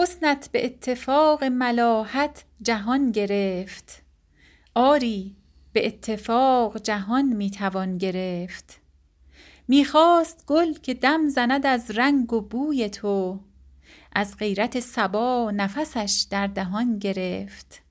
حسنت به اتفاق ملاحت جهان گرفت. آری به اتفاق جهان می توان گرفت. می خواست گل که دم زند از رنگ و بوی تو از غیرت صبا نفسش در دهان گرفت.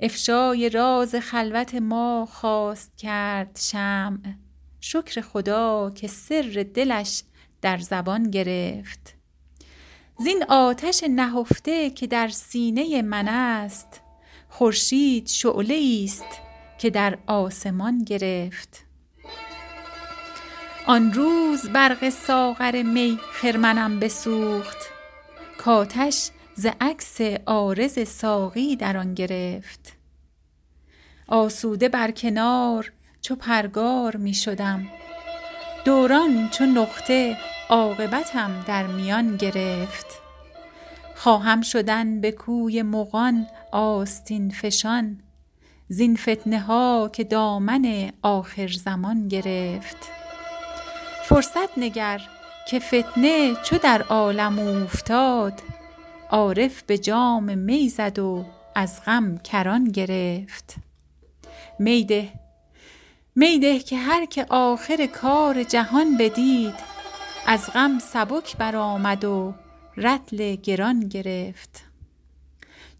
افشای راز خلوت ما خواست کرد شمع شکر خدا که سر دلش در زبان گرفت. زین آتش نهفته که در سینه من است. خورشید شعله است که در آسمان گرفت. آن روز برق ساغر می خرمنم بسوخت. کآتش ز عکس عارض ساقی در آن گرفت. آسوده بر کنار چو پرگار می شدم. دوران چو نقطه عاقبتم در میان گرفت. خواهم شدن به کوی مغان آستین فشان زین فتنه ها که دامن آخرزمان گرفت. فرصت نگر که فتنه چو در عالم اوفتاد عارف به جام می زد و از غم کران گرفت. می ده می ده که هر که آخر کار جهان بدید از غم سبک برآمد و رطل گران گرفت.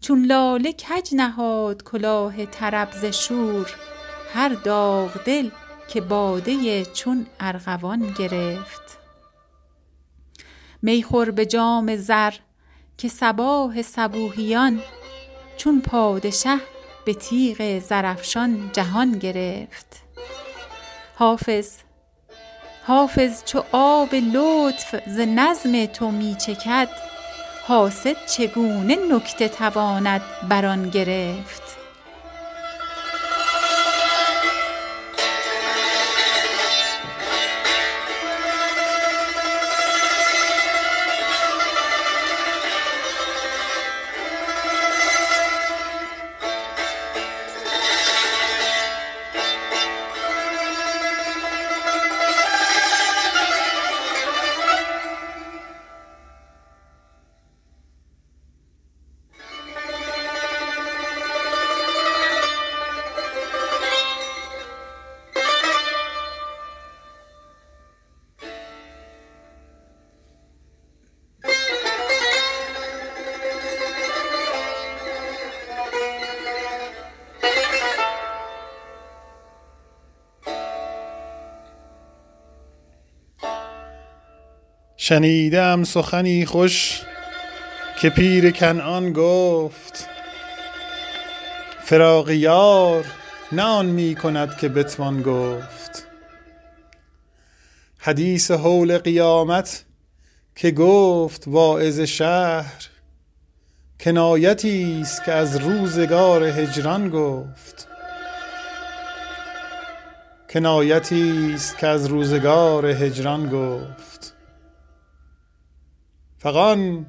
چون لاله کج نهاد کلاه طرب ز شور هر داغدل که باده چون ارغوان گرفت. می خور به جام زر که صباح صبوحیان چون پادشه به تیغ زرافشان جهان گرفت. حافظ حافظ چو آب لطف ز نظم تو می چکد حاسد چگونه نکته تواند بر گرفت؟ شنیده ام سخنی خوش که پیر کنعان گفت فراق یار نه آن می کند که بتوان گفت. حدیث هول قیامت که گفت واعظ شهر کنایتی است که از روزگار هجران گفت. کنایتی است که از روزگار هجران گفت. فغان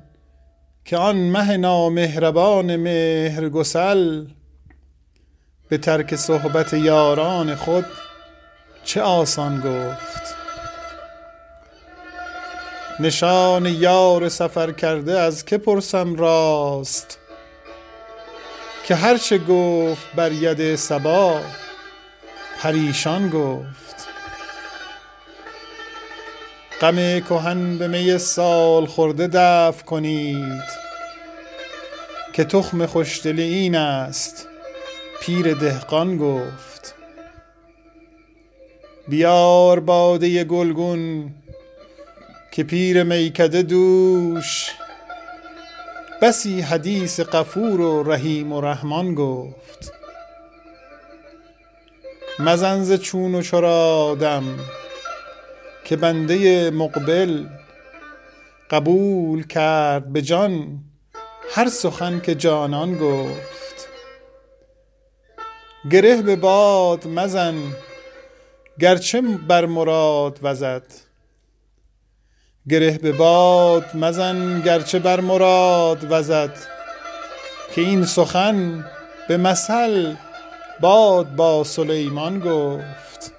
که آن مه نامهربان مهرگسل به ترک صحبت یاران خود چه آسان گفت. نشان یار سفرکرده از که پرسم راست که هر چه گفت بر ید صبا پریشان گفت. غم کهن به می سالخورده دفع کنید که تخم خوشدلی این است پیر دهقان گفت. بیار باده گلگون که پیر میکده دوش. بسی حدیث غفور و رحیم و رحمان گفت. مزن ز چون و چرا دم که بنده مقبل قبول کرد به جان هر سخن که جانان گفت. گره به باد مزن گرچه بر مراد وزد. گره به باد مزن گرچه بر مراد وزد. که این سخن به مثل باد با سلیمان گفت.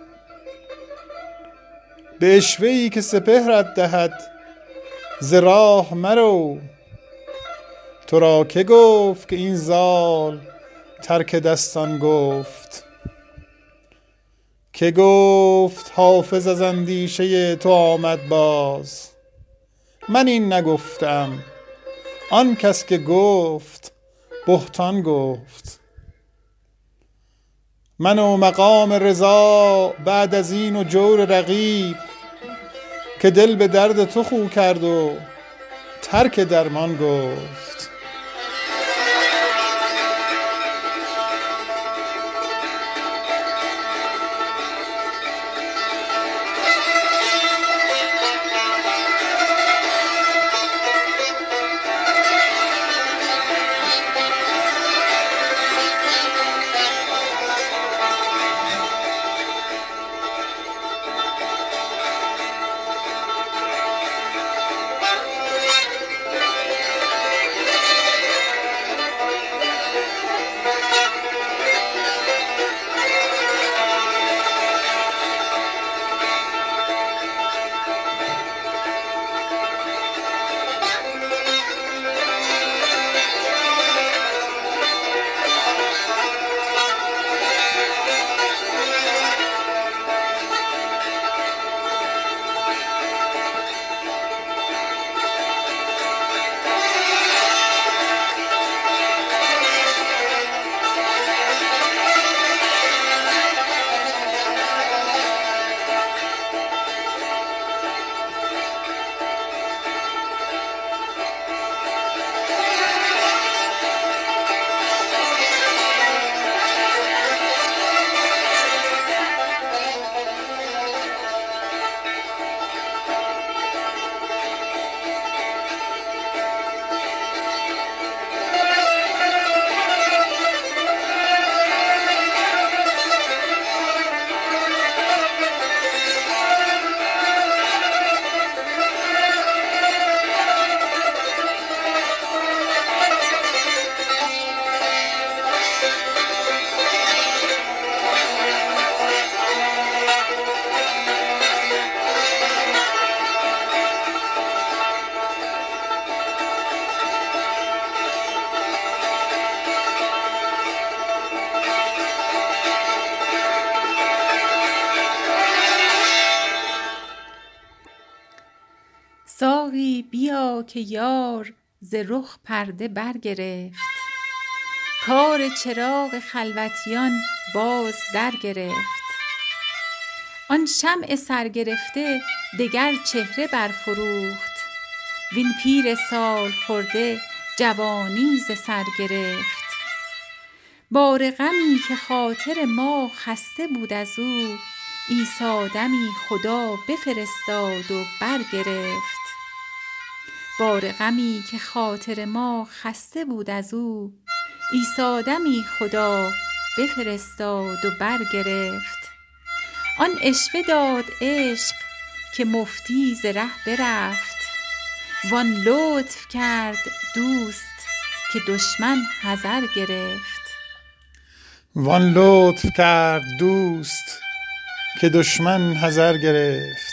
به عشوه ای که سپهرت دهد. ز راه مرو. تو را که گفت که این زال ترک دستان گفت؟ که گفت حافظ از اندیشه تو آمد باز؟ من این نگفتم. آن کس که گفت بهتان گفت. من و مقام رضا بعد از این و جور رقیب که دل به درد تو خو کرد و ترک درمان گفت. ساقی بیا که یار ز رخ پرده برگرفت. کار چراغ خلوتیان باز درگرفت. آن شمع سرگرفته دگر چهره برفروخت. وین پیر سالخورده جوانی ز سر گرفت. بار غمی که خاطر ما خسته بود از او عیسی دمی خدا بفرستاد و برگرفت. بار غمی که خاطر ما خسته بود از او عیسی دمی خدا بفرستاد و برگرفت. آن عشوه داد عشق که مفتی ز ره برفت. وان لطف کرد دوست که دشمن حذر گرفت. وان لطف کرد دوست که دشمن حذر گرفت.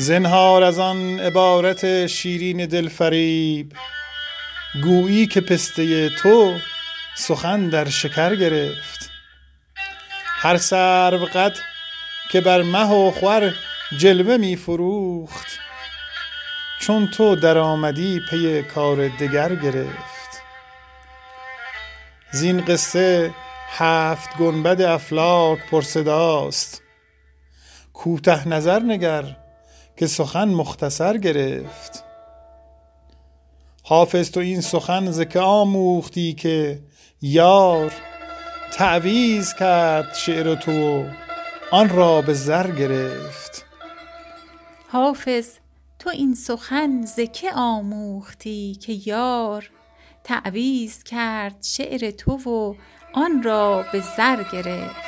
زنهار از آن عبارت شیرین دلفریب. گویی که پسته تو سخن در شکر گرفت. هر سرو قد که بر مه و خور جلوه می فروخت چون تو درآمدی پی کار دگر گرفت. زین قصه هفت گنبد افلاک پرصداست. کوته نظر نگر که سخن مختصر گرفت. حافظ تو این سخن ز که آموختی که یار تعویذ کرد شعر تو آن را به زر گرفت. حافظ تو این سخن ز که آموختی که یار تعویذ کرد شعر تو و آن را به زر گرفت.